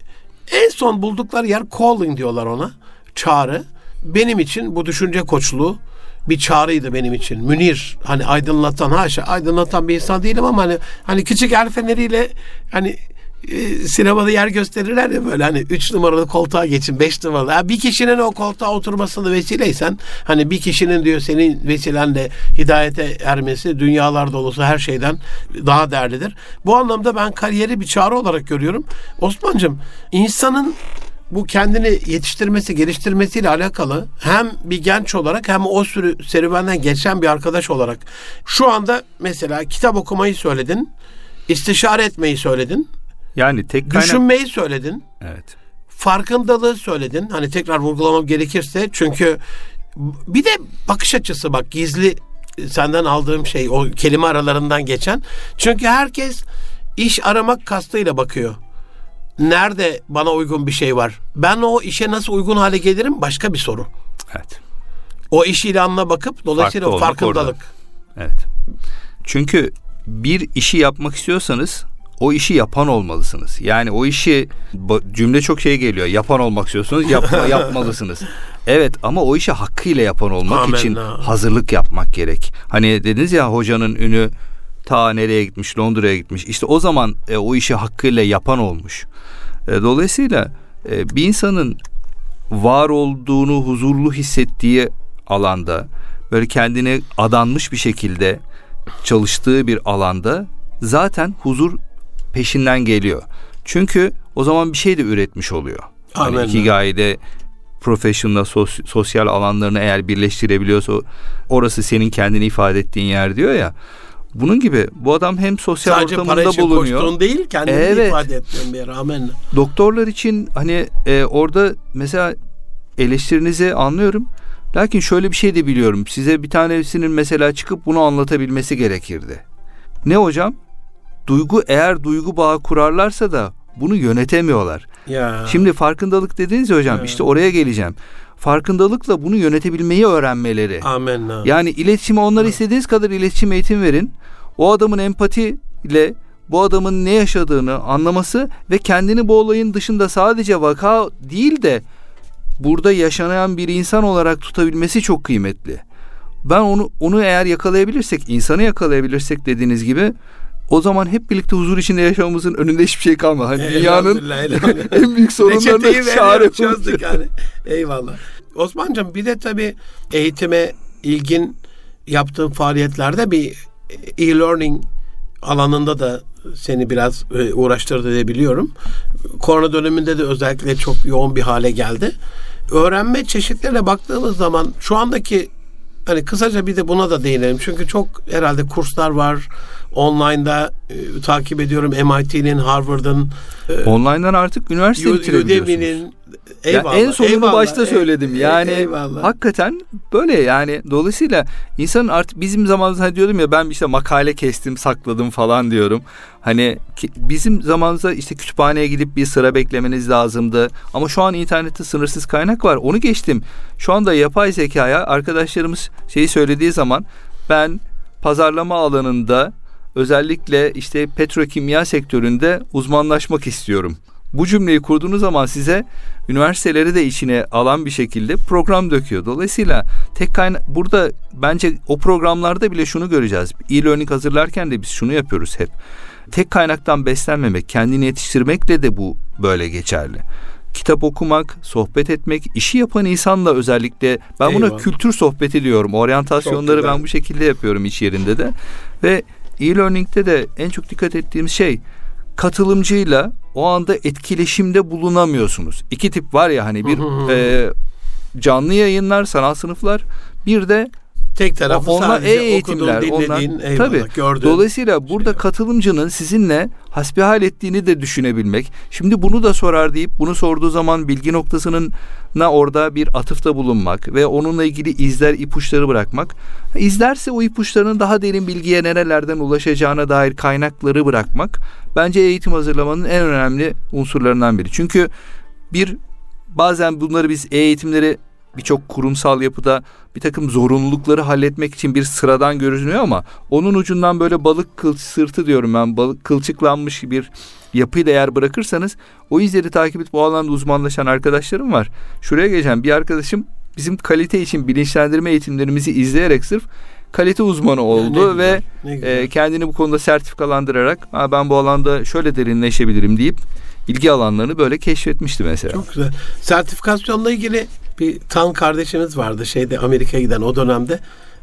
A: en son buldukları yer calling diyorlar ona. Çağrı. Benim için bu düşünce koçluğu bir çağrıydı benim için. Münir hani aydınlatan haşa aydınlatan bir insan değilim ama hani hani küçük el feneriyle hani e, sinemada yer gösterirler ya böyle hani 3 numaralı koltuğa geçin 5 numaralı. Ha, bir kişinin o koltuğa oturmasını vesileysen hani bir kişinin diyor senin vesilenle hidayete ermesi dünyalar dolusu her şeyden daha değerlidir. Bu anlamda ben kariyeri bir çağrı olarak görüyorum. Osman'cığım insanın bu kendini yetiştirmesi, geliştirmesiyle alakalı hem bir genç olarak hem o sürü serüvenden geçen bir arkadaş olarak şu anda mesela kitap okumayı söyledin, istişare etmeyi söyledin,
B: Yani tek kaynak...
A: düşünmeyi söyledin,
B: Evet.
A: farkındalığı söyledin. Hani tekrar vurgulamam gerekirse çünkü bir de bakış açısı bak gizli senden aldığım şey o kelime aralarından geçen. Çünkü herkes iş aramak kastıyla bakıyor. Nerede bana uygun bir şey var? Ben o işe nasıl uygun hale gelirim? Başka bir soru.
B: Evet.
A: O iş ilanına bakıp dolayısıyla
B: Farklı
A: farkındalık.
B: Evet. Çünkü bir işi yapmak istiyorsanız o işi yapan olmalısınız. Yani o işi cümle çok şey geliyor. Yapan olmak istiyorsunuz, yapma, yapmalısınız. Evet ama o işi hakkıyla yapan olmak
A: Amenna.
B: için hazırlık yapmak gerek. Hani dediniz ya hocanın ünü ta nereye gitmiş, Londra'ya gitmiş. İşte o zaman e, o işi hakkıyla yapan olmuş. E, dolayısıyla e, bir insanın var olduğunu huzurlu hissettiği alanda böyle kendine adanmış bir şekilde çalıştığı bir alanda zaten huzur peşinden geliyor. Çünkü o zaman bir şey de üretmiş oluyor. Hani. Ikigai'de professional sos- sosyal alanlarını eğer birleştirebiliyorsa orası senin kendini ifade ettiğin yer diyor ya. Bunun gibi bu adam hem sosyal
A: Sadece para
B: ortamında
A: için
B: bulunuyor.
A: koştuğun değil kendini
B: Evet.
A: ifade yer. Amenna.
B: Doktorlar için hani e, orada mesela eleştirinizi anlıyorum. Lakin şöyle bir şey de biliyorum. Size bir tanesinin mesela çıkıp bunu anlatabilmesi gerekirdi. Ne hocam? Duygu eğer duygu bağı kurarlarsa da bunu yönetemiyorlar.
A: Ya.
B: Şimdi farkındalık dediniz ya hocam
A: Evet.
B: işte oraya geleceğim. Farkındalıkla bunu yönetebilmeyi öğrenmeleri.
A: Amenna.
B: Yani iletişime onlara istediğiniz kadar iletişim eğitim verin. O adamın empatiyle bu adamın ne yaşadığını anlaması ve kendini bu olayın dışında sadece vaka değil de burada yaşanan bir insan olarak tutabilmesi çok kıymetli. Ben onu onu eğer yakalayabilirsek, insanı yakalayabilirsek dediğiniz gibi o zaman hep birlikte huzur içinde yaşamamızın önünde hiçbir şey kalmaz. Hani dünyanın en büyük sorunlarına çare
A: çözdük hani. Eyvallah. Osman'cığım bir de tabii eğitime ilgin yaptığın faaliyetlerde bir e-learning alanında da seni biraz e, uğraştırdı diye biliyorum. Korona döneminde de özellikle çok yoğun bir hale geldi. Öğrenme çeşitlerine baktığımız zaman şu andaki hani kısaca bir de buna da değinelim. Çünkü çok herhalde kurslar var, online'da e, takip ediyorum MIT'nin, Harvard'ın, e,
B: Online'dan artık üniversite bitirebiliyorsunuz.
A: Eyvallah.
B: en sonunu
A: eyvallah,
B: başta
A: ey-
B: söyledim.
A: ey-
B: Yani
A: eyvallah.
B: hakikaten böyle yani dolayısıyla insanın artık bizim zamanımızda hani diyordum ya ben işte makale kestim sakladım falan diyorum. Hani bizim zamanımızda işte kütüphaneye gidip bir sıra beklemeniz lazımdı. Ama şu an internette sınırsız kaynak var. Onu geçtim. Şu anda yapay zekaya arkadaşlarımız şeyi söylediği zaman ben pazarlama alanında özellikle işte petrokimya sektöründe uzmanlaşmak istiyorum. Bu cümleyi kurduğunuz zaman size üniversiteleri de içine alan bir şekilde program döküyor. Dolayısıyla tek kaynak burada bence o programlarda bile şunu göreceğiz. E-learning hazırlarken de biz şunu yapıyoruz hep. Tek kaynaktan beslenmemek, kendini yetiştirmekle de bu böyle geçerli. Kitap okumak, sohbet etmek, işi yapan insanla özellikle ben buna
A: Eyvallah.
B: kültür sohbeti diyorum. Oryantasyonları ben bu şekilde yapıyorum iş yerinde de. Ve e-learning'de de en çok dikkat ettiğim şey katılımcıyla o anda etkileşimde bulunamıyorsunuz. İki tip var ya hani bir e, canlı yayınlar, sanat sınıflar bir de
A: tek tarafı
B: onlar
A: sadece
B: e-eğitimler.
A: okuduğun, dinlediğin,
B: onlar,
A: eyvallah,
B: tabii.
A: gördüğün.
B: Dolayısıyla burada katılımcının sizinle hasbihal ettiğini de düşünebilmek. Şimdi bunu da sorar deyip bunu sorduğu zaman bilgi noktasının na orada bir atıfta bulunmak ve onunla ilgili izler ipuçları bırakmak. İzlerse o ipuçlarının daha derin bilgiye nerelerden ulaşacağına dair kaynakları bırakmak bence eğitim hazırlamanın en önemli unsurlarından biri. Çünkü bir bazen bunları biz e-eğitimleri birçok kurumsal yapıda bir takım zorunlulukları halletmek için bir sıradan görünüyor ama onun ucundan böyle balık kıl sırtı diyorum ben balık kılçıklanmış bir yapıyı da eğer bırakırsanız o izleri takip edip o alanda uzmanlaşan arkadaşlarım var. Şuraya geleceğim bir arkadaşım bizim kalite için bilinçlendirme eğitimlerimizi izleyerek sırf kalite uzmanı oldu
A: Ne
B: ve
A: güzel.
B: e, kendini bu konuda sertifikalandırarak ben bu alanda şöyle derinleşebilirim deyip ilgi alanlarını böyle keşfetmişti mesela.
A: Çok güzel. Sertifikasyonla ilgili bir Tan kardeşimiz vardı şeyde Amerika'ya giden o dönemde.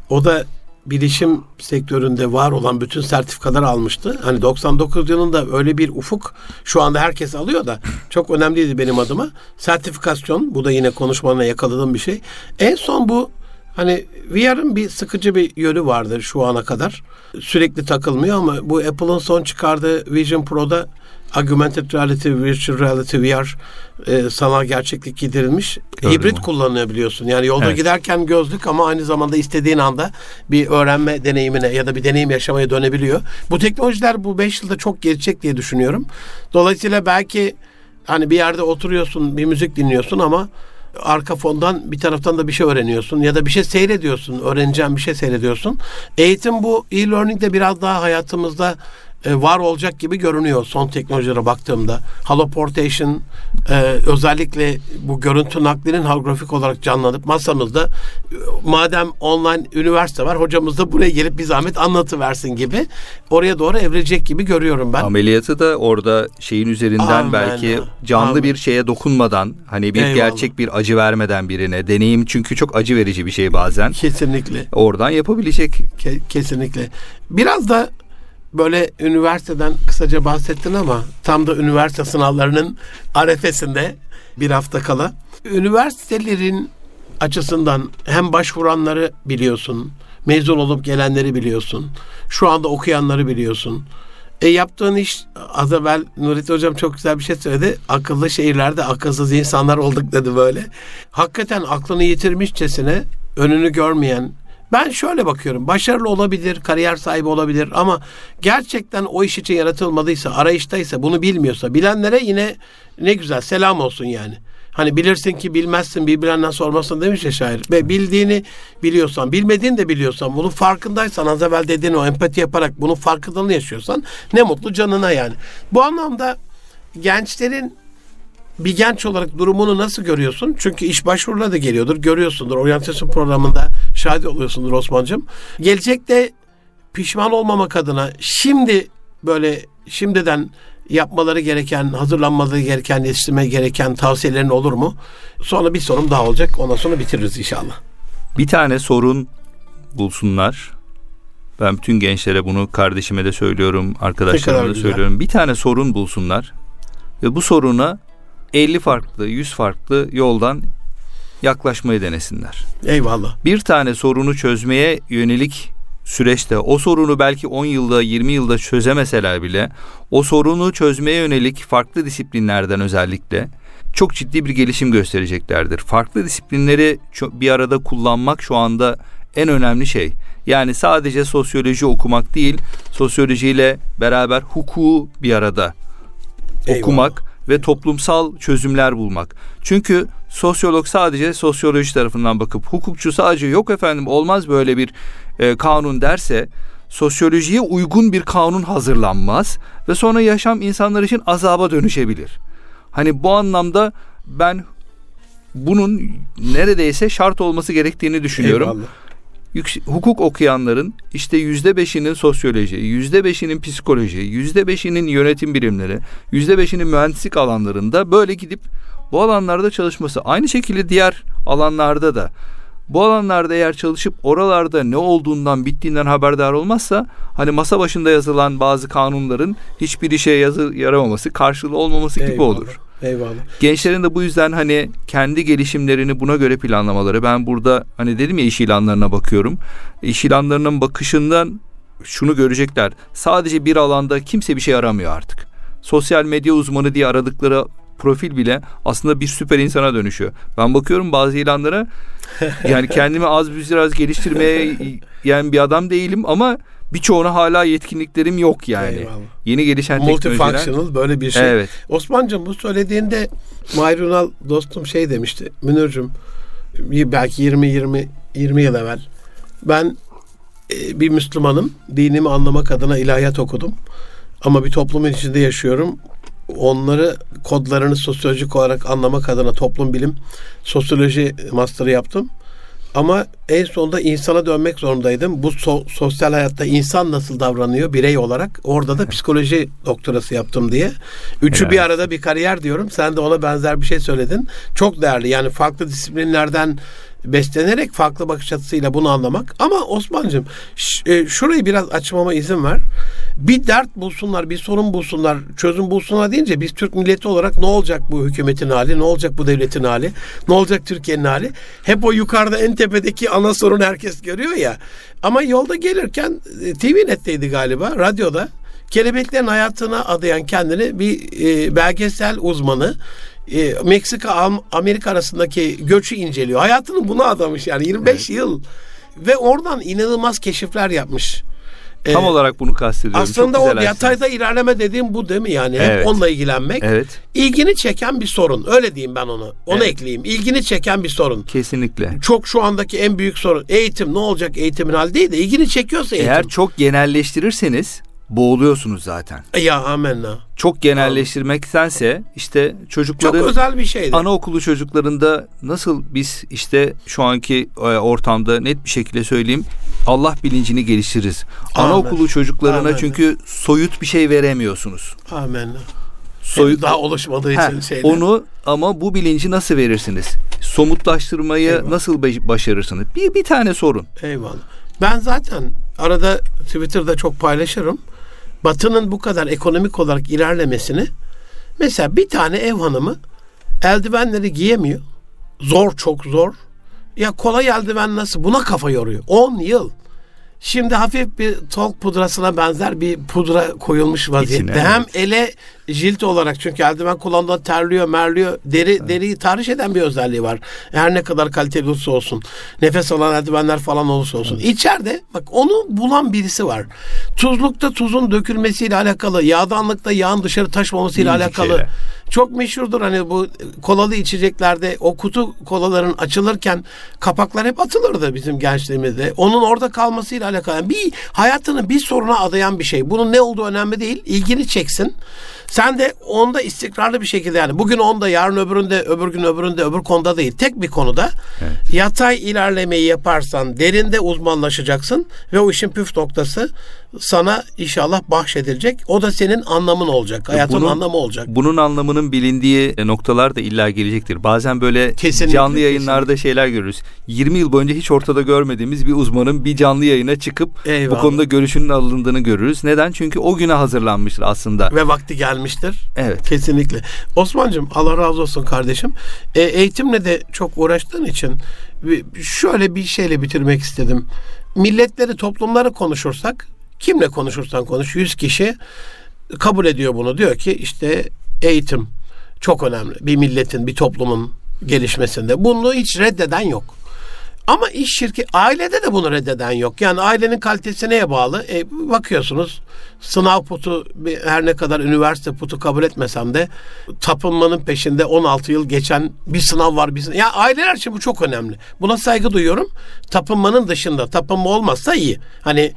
A: O da bilişim sektöründe var olan bütün sertifikaları almıştı. Hani 99 yılında öyle bir ufuk şu anda herkes alıyor da çok önemliydi benim adıma. Sertifikasyon bu da yine konuşmana yakaladığım bir şey. En son bu hani VR'ın bir sıkıcı bir yönü vardır şu ana kadar. Sürekli takılmıyor ama bu Apple'ın son çıkardığı Vision Pro'da Augmented Reality, Virtual Reality, VR e, sanal gerçeklik giderilmiş.
B: Gördüm
A: Hibrit
B: onu.
A: kullanılıyor biliyorsun. Yani yolda
B: Evet.
A: giderken gözlük ama aynı zamanda istediğin anda bir öğrenme deneyimine ya da bir deneyim yaşamaya dönebiliyor. Bu teknolojiler bu 5 yılda çok gelişecek diye düşünüyorum. Dolayısıyla belki hani bir yerde oturuyorsun, bir müzik dinliyorsun ama arka fondan bir taraftan da bir şey öğreniyorsun ya da bir şey seyrediyorsun, öğreneceğin bir şey seyrediyorsun. Eğitim bu e-learning de biraz daha hayatımızda var olacak gibi görünüyor son teknolojilere baktığımda. Holoportation e, özellikle bu görüntü naklinin holografik olarak canlanıp masamızda e, madem online üniversite var hocamız da buraya gelip bir zahmet anlatıversin gibi oraya doğru evrilecek gibi görüyorum ben.
B: Ameliyatı da orada şeyin üzerinden
A: Amen.
B: belki canlı
A: Amen.
B: bir şeye dokunmadan hani bir
A: Eyvallah.
B: gerçek bir acı vermeden birine deneyim çünkü çok acı verici bir şey bazen
A: Kesinlikle.
B: oradan yapabilecek.
A: Ke- kesinlikle. Biraz da böyle üniversiteden kısaca bahsettin ama tam da üniversite sınavlarının arefesinde bir hafta kala. Üniversitelerin açısından hem başvuranları biliyorsun, mezun olup gelenleri biliyorsun, şu anda okuyanları biliyorsun. E yaptığın iş az evvel Nurettin Hocam çok güzel bir şey söyledi. Akıllı şehirlerde akılsız insanlar olduk dedi böyle. Hakikaten aklını yitirmişçesine önünü görmeyen, ben şöyle bakıyorum. Başarılı olabilir, kariyer sahibi olabilir ama gerçekten o iş için yaratılmadıysa, arayıştaysa, bunu bilmiyorsa, bilenlere yine ne güzel selam olsun yani. Hani bilirsin ki bilmezsin, birbirinden sormasın demiş ya şair. Ve bildiğini biliyorsan, bilmediğini de biliyorsan, bunun farkındaysan, az evvel dediğin o empati yaparak bunun farkındalığını yaşıyorsan ne mutlu canına yani. Bu anlamda gençlerin bir genç olarak durumunu nasıl görüyorsun? Çünkü iş başvuruları da geliyordur. Görüyorsundur. Oryantasyon programında şahit oluyorsundur Osman'cığım. Gelecekte pişman olmamak adına şimdi böyle şimdiden yapmaları gereken, hazırlanmaları gereken, yetiştirmeye gereken tavsiyelerin olur mu? Sonra bir sorum daha olacak. Ondan sonra bitiririz inşallah.
B: Bir tane sorun bulsunlar. Ben bütün gençlere bunu kardeşime de söylüyorum, arkadaşlarıma da
A: güzel.
B: söylüyorum. Bir tane sorun bulsunlar ve bu soruna 50 farklı, 100 farklı yoldan yaklaşmayı denesinler.
A: Eyvallah.
B: Bir tane sorunu çözmeye yönelik süreçte o sorunu belki 10 yılda 20 yılda çözemeseler bile o sorunu çözmeye yönelik farklı disiplinlerden özellikle çok ciddi bir gelişim göstereceklerdir. Farklı disiplinleri bir arada kullanmak şu anda en önemli şey. Yani sadece sosyoloji okumak değil, sosyolojiyle beraber hukuku bir arada Eyvallah. okumak ve toplumsal çözümler bulmak. Çünkü sosyolog sadece sosyoloji tarafından bakıp hukukçu sadece yok efendim olmaz böyle bir e, kanun derse sosyolojiye uygun bir kanun hazırlanmaz ve sonra yaşam insanlar için azaba dönüşebilir. Hani bu anlamda ben bunun neredeyse şart olması gerektiğini düşünüyorum. Eyvallah hukuk okuyanların işte yüzde beşinin sosyoloji, yüzde beşinin psikoloji, yüzde beşinin yönetim bilimleri, yüzde beşinin mühendislik alanlarında böyle gidip bu alanlarda çalışması. Aynı şekilde diğer alanlarda da bu alanlarda eğer çalışıp oralarda ne olduğundan bittiğinden haberdar olmazsa hani masa başında yazılan bazı kanunların hiçbir işe yazı yaramaması, karşılığı olmaması Eyvallah. gibi olur.
A: Eyvallah.
B: Gençlerin de bu yüzden hani kendi gelişimlerini buna göre planlamaları. Ben burada hani dedim ya iş ilanlarına bakıyorum. İş ilanlarının bakışından şunu görecekler. Sadece bir alanda kimse bir şey aramıyor artık. Sosyal medya uzmanı diye aradıkları profil bile aslında bir süper insana dönüşüyor. Ben bakıyorum bazı ilanlara yani kendimi az biraz geliştirmeye yani bir adam değilim ama birçoğuna hala yetkinliklerim yok yani. Eyvallah. Yeni gelişen teknolojiler.
A: Multifunctional böyle bir şey. Evet. Osman'cığım bu söylediğinde Mahir Ünal dostum şey demişti. Münir'cüm belki 20 20 20 yıl evvel ben e, bir Müslümanım. Dinimi anlamak adına ilahiyat okudum. Ama bir toplumun içinde yaşıyorum. Onları kodlarını sosyolojik olarak anlamak adına toplum bilim sosyoloji master'ı yaptım. Ama en sonunda insana dönmek zorundaydım. Bu so- sosyal hayatta insan nasıl davranıyor birey olarak. Orada da psikoloji doktorası yaptım diye. Üçü evet. bir arada bir kariyer diyorum. Sen de ona benzer bir şey söyledin. Çok değerli. Yani farklı disiplinlerden beslenerek farklı bakış açısıyla bunu anlamak. Ama Osman'cığım e, şurayı biraz açmama izin ver. Bir dert bulsunlar, bir sorun bulsunlar, çözüm bulsunlar deyince biz Türk milleti olarak ne olacak bu hükümetin hali, ne olacak bu devletin hali, ne olacak Türkiye'nin hali? Hep o yukarıda en tepedeki ana sorun herkes görüyor ya. Ama yolda gelirken e, TV Net'teydi galiba, radyoda kelebeklerin hayatına adayan kendini bir e, belgesel uzmanı e, Meksika Amerika arasındaki göçü inceliyor. Hayatını buna adamış yani 25 evet. yıl ve oradan inanılmaz keşifler yapmış.
B: Tam ee, olarak bunu kastediyorum.
A: Aslında o yatayda ilerleme dediğim bu değil mi yani? Evet. Hep onunla ilgilenmek. Evet. İlgini çeken bir sorun. Öyle diyeyim ben onu. Onu evet. ekleyeyim. İlgini çeken bir sorun.
B: Kesinlikle.
A: Çok şu andaki en büyük sorun. Eğitim ne olacak eğitimin hali değil de ilgini çekiyorsa eğitim.
B: Eğer çok genelleştirirseniz boğuluyorsunuz zaten.
A: Ya amenna.
B: Çok genelleştirmektense işte çocukların
A: çok özel bir şeydi.
B: Anaokulu çocuklarında nasıl biz işte şu anki e, ortamda net bir şekilde söyleyeyim Allah bilincini geliştiririz. Amen. Anaokulu çocuklarına Amen. çünkü soyut bir şey veremiyorsunuz.
A: Amenna. Soyut daha oluşmadığı için şeyler.
B: Onu ama bu bilinci nasıl verirsiniz? Somutlaştırmayı Eyvallah. nasıl başarırsınız? Bir bir tane sorun.
A: Eyvallah. Ben zaten arada Twitter'da çok paylaşırım. Batı'nın bu kadar ekonomik olarak ilerlemesini mesela bir tane ev hanımı eldivenleri giyemiyor. Zor çok zor. Ya kolay eldiven nasıl? Buna kafa yoruyor. 10 yıl. Şimdi hafif bir talk pudrasına benzer bir pudra koyulmuş vaziyette. İçine, Hem evet. ele jilt olarak çünkü eldiven kullanımda terliyor, merliyor. Deri evet. deriyi tahriş eden bir özelliği var. Her ne kadar kaliteli olursa olsun. Nefes alan eldivenler falan olursa olsun. Evet. İçeride bak onu bulan birisi var. Tuzlukta tuzun dökülmesiyle alakalı, yağdanlıkta yağın dışarı taşmamasıyla Minik alakalı. Şeyler. Çok meşhurdur hani bu kolalı içeceklerde o kutu kolaların açılırken kapaklar hep atılırdı bizim gençliğimizde. Onun orada kalmasıyla alakalı. Yani bir hayatını bir soruna adayan bir şey. Bunun ne olduğu önemli değil. İlgini çeksin. Sen de onda istikrarlı bir şekilde yani bugün onda yarın öbüründe öbür gün öbüründe öbür konuda değil tek bir konuda evet. yatay ilerlemeyi yaparsan derinde uzmanlaşacaksın ve o işin püf noktası sana inşallah bahşedilecek. O da senin anlamın olacak. Hayatın bunun, anlamı olacak.
B: Bunun anlamının bilindiği noktalar da illa gelecektir. Bazen böyle kesinlikle, canlı yayınlarda kesinlikle. şeyler görürüz. 20 yıl boyunca hiç ortada görmediğimiz bir uzmanın bir canlı yayına çıkıp Eyvallah. bu konuda görüşünün alındığını görürüz. Neden? Çünkü o güne hazırlanmıştır aslında.
A: Ve vakti gelmiştir.
B: Evet.
A: Kesinlikle. Osman'cığım Allah razı olsun kardeşim. E, eğitimle de çok uğraştığın için şöyle bir şeyle bitirmek istedim. milletleri, toplumları konuşursak, kimle konuşursan konuş 100 kişi kabul ediyor bunu. Diyor ki işte eğitim çok önemli. Bir milletin, bir toplumun gelişmesinde. Bunu hiç reddeden yok. Ama iş şirket, ailede de bunu reddeden yok. Yani ailenin kalitesi neye bağlı? E, bakıyorsunuz sınav putu her ne kadar üniversite putu kabul etmesem de tapınmanın peşinde 16 yıl geçen bir sınav var. Bir sınav. Ya aileler için bu çok önemli. Buna saygı duyuyorum. Tapınmanın dışında tapınma olmazsa iyi. Hani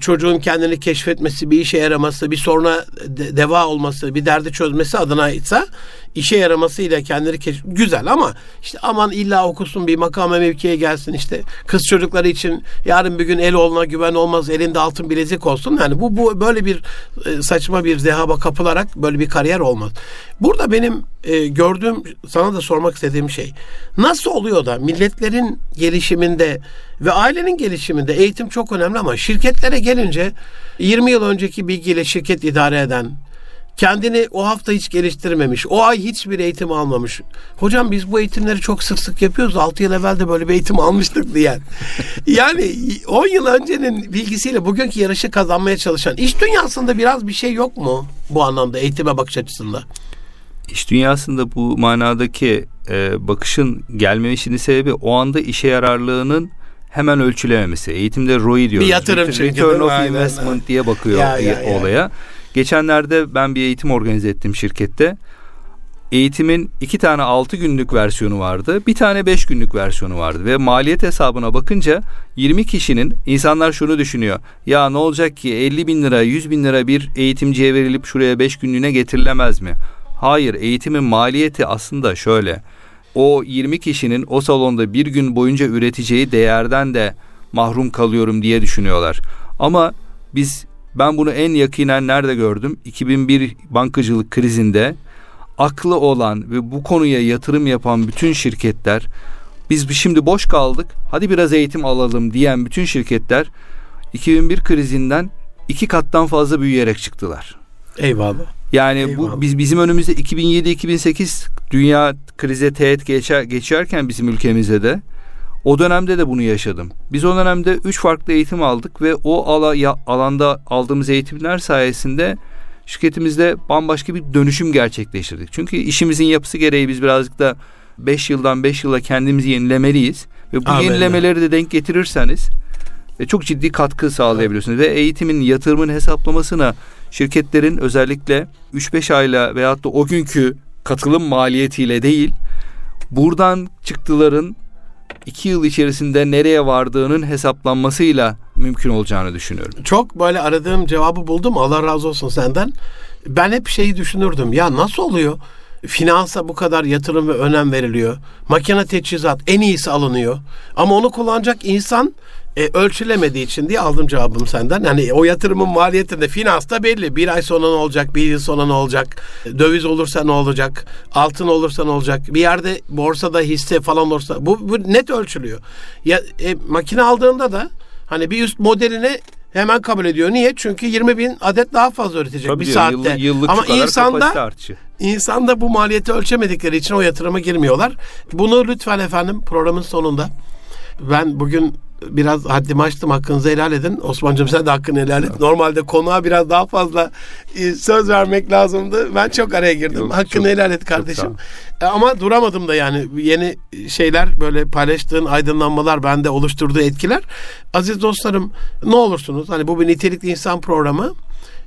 A: çocuğun kendini keşfetmesi, bir işe yaraması, bir soruna de, deva olması, bir derdi çözmesi adına ise işe yaramasıyla kendini keşf güzel ama işte aman illa okusun bir makama mevkiye gelsin işte kız çocukları için yarın bir gün el olma güven olmaz elinde altın bilezik olsun. Yani bu bu böyle bir e, saçma bir zehaba kapılarak böyle bir kariyer olmaz. Burada benim e, gördüğüm sana da sormak istediğim şey nasıl oluyor da milletlerin gelişiminde ve ailenin gelişiminde eğitim çok önemli ama şirketlere gelince 20 yıl önceki bilgiyle şirket idare eden kendini o hafta hiç geliştirmemiş, o ay hiçbir eğitim almamış. Hocam biz bu eğitimleri çok sık sık yapıyoruz. 6 yıl evvel de böyle bir eğitim almıştık diyen. yani 10 yıl öncenin bilgisiyle bugünkü yarışı kazanmaya çalışan iş dünyasında biraz bir şey yok mu bu anlamda eğitime bakış açısında?
B: İş dünyasında bu manadaki e, bakışın gelmemesinin sebebi o anda işe yararlığının hemen ölçülememesi. Eğitimde ROI diyoruz.
A: Bir yatırım
B: Return,
A: çünkü.
B: Return of
A: Aynen.
B: Investment diye bakıyor
A: Ya, ya, ya.
B: Geçenlerde ben bir eğitim organize ettim şirkette. Eğitimin iki tane altı günlük versiyonu vardı. Bir tane beş günlük versiyonu vardı. Ve maliyet hesabına bakınca 20 kişinin insanlar şunu düşünüyor. Ya ne olacak ki 50 bin lira 100 bin lira bir eğitimciye verilip şuraya beş günlüğüne getirilemez mi? Hayır eğitimin maliyeti aslında şöyle. O 20 kişinin o salonda bir gün boyunca üreteceği değerden de mahrum kalıyorum diye düşünüyorlar. Ama biz ben bunu en yakinen nerede gördüm? 2001 bankacılık krizinde aklı olan ve bu konuya yatırım yapan bütün şirketler biz şimdi boş kaldık hadi biraz eğitim alalım diyen bütün şirketler 2001 krizinden iki kattan fazla büyüyerek çıktılar.
A: Eyvallah.
B: Yani
A: Eyvallah.
B: bu biz bizim önümüzde 2007-2008 dünya krize teğet geçer, geçerken bizim ülkemizde de o dönemde de bunu yaşadım. Biz o dönemde üç farklı eğitim aldık ve o ala, ya, alanda aldığımız eğitimler sayesinde şirketimizde bambaşka bir dönüşüm gerçekleştirdik. Çünkü işimizin yapısı gereği biz birazcık da 5 yıldan 5 yıla kendimizi yenilemeliyiz. Ve bu
A: Amenna.
B: yenilemeleri de denk getirirseniz e, çok ciddi katkı sağlayabiliyorsunuz. Ve eğitimin yatırımın hesaplamasına şirketlerin özellikle 3-5 ayla veyahut da o günkü katılım maliyetiyle değil buradan çıktıların 2 yıl içerisinde nereye vardığının hesaplanmasıyla mümkün olacağını düşünüyorum.
A: Çok böyle aradığım cevabı buldum. Allah razı olsun senden. Ben hep şeyi düşünürdüm. Ya nasıl oluyor? Finansa bu kadar yatırım ve önem veriliyor. Makine teçhizat en iyisi alınıyor. Ama onu kullanacak insan e, ölçülemediği için diye aldım cevabım senden. Yani o yatırımın maliyetinde finansta belli. Bir ay sonra ne olacak, bir yıl sonra ne olacak, döviz olursa ne olacak, altın olursa ne olacak, bir yerde borsada hisse falan olursa bu, bu net ölçülüyor. Ya e, makine aldığında da hani bir üst modelini hemen kabul ediyor. Niye? Çünkü 20 bin adet daha fazla üretecek bir
B: diyorum,
A: saatte.
B: yıllık, yıllık
A: Ama insanda. İnsanda bu maliyeti ölçemedikleri için o yatırıma girmiyorlar. Bunu lütfen efendim programın sonunda ben bugün biraz haddimi açtım hakkınızı helal edin. Osman'cığım sen de hakkını helal et. Normalde konuğa biraz daha fazla e, söz vermek lazımdı. Ben çok araya girdim.
B: Yok,
A: hakkını
B: çok-
A: helal et kardeşim. E, Ama duramadım da yani yeni şeyler böyle paylaştığın aydınlanmalar bende oluşturduğu etkiler. Aziz dostlarım ne olursunuz hani bu bir nitelikli insan programı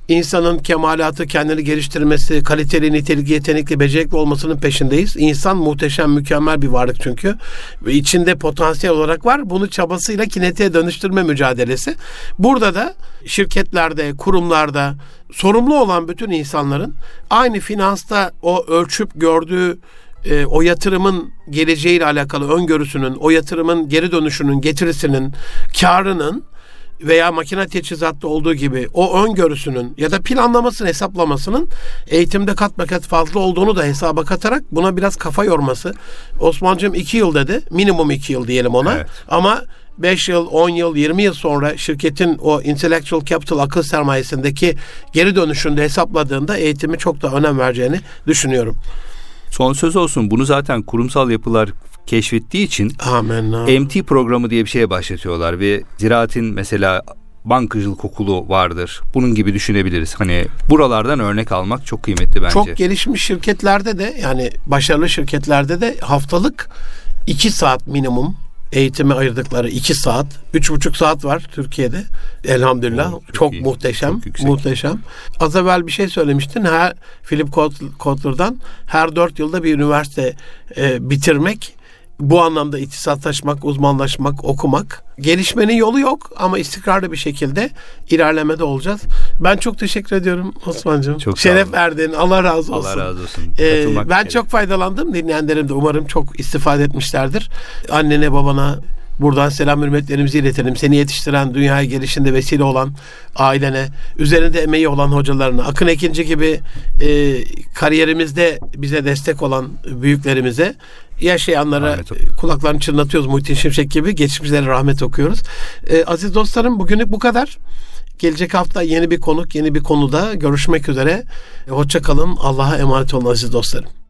A: insanın kemalatı, kendini geliştirmesi, kaliteli, nitelikli, yetenekli, becerikli olmasının peşindeyiz. İnsan muhteşem, mükemmel bir varlık çünkü. Ve içinde potansiyel olarak var. Bunu çabasıyla kinetiğe dönüştürme mücadelesi. Burada da şirketlerde, kurumlarda sorumlu olan bütün insanların aynı finansta o ölçüp gördüğü e, o yatırımın geleceğiyle alakalı öngörüsünün, o yatırımın geri dönüşünün, getirisinin, karının veya makine teçhizatta olduğu gibi o öngörüsünün ya da planlamasının hesaplamasının eğitimde kat be kat fazla olduğunu da hesaba katarak buna biraz kafa yorması. Osman'cığım iki yıl dedi. Minimum iki yıl diyelim ona.
B: Evet.
A: Ama 5 yıl, 10 yıl, 20 yıl sonra şirketin o intellectual capital akıl sermayesindeki geri dönüşünde hesapladığında eğitimi çok da önem vereceğini düşünüyorum.
B: Son söz olsun bunu zaten kurumsal yapılar keşfettiği için
A: Amenna.
B: MT programı diye bir şeye başlatıyorlar ve ziraatin mesela bankacılık okulu vardır. Bunun gibi düşünebiliriz. Hani buralardan örnek almak çok kıymetli bence.
A: Çok gelişmiş şirketlerde de yani başarılı şirketlerde de haftalık 2 saat minimum eğitime ayırdıkları 2 saat, 3,5 saat var Türkiye'de. Elhamdülillah.
B: Oo, çok
A: çok,
B: iyi.
A: muhteşem.
B: Çok yüksek.
A: muhteşem. Az evvel bir şey söylemiştin. Her Philip Kotler- Kotler'dan her 4 yılda bir üniversite e, bitirmek bu anlamda ihtisaslaşmak, uzmanlaşmak, okumak. Gelişmenin yolu yok ama istikrarlı bir şekilde ilerlemede olacağız. Ben çok teşekkür ediyorum Osman'cığım.
B: Çok
A: Şeref verdin. Allah razı olsun.
B: Allah razı olsun.
A: Ee,
B: Katılmak
A: ben
B: gerek.
A: çok faydalandım. Dinleyenlerim de umarım çok istifade etmişlerdir. Annene babana buradan selam hürmetlerimizi iletelim. Seni yetiştiren, dünyaya gelişinde vesile olan ailene, üzerinde emeği olan hocalarına, Akın Ekinci gibi e, kariyerimizde bize destek olan büyüklerimize, yaşayanlara kulaklarını çınlatıyoruz Muhittin Şimşek gibi. Geçmişlere rahmet okuyoruz. E, aziz dostlarım bugünlük bu kadar. Gelecek hafta yeni bir konuk, yeni bir konuda görüşmek üzere. Hoşça kalın. Allah'a emanet olun aziz dostlarım.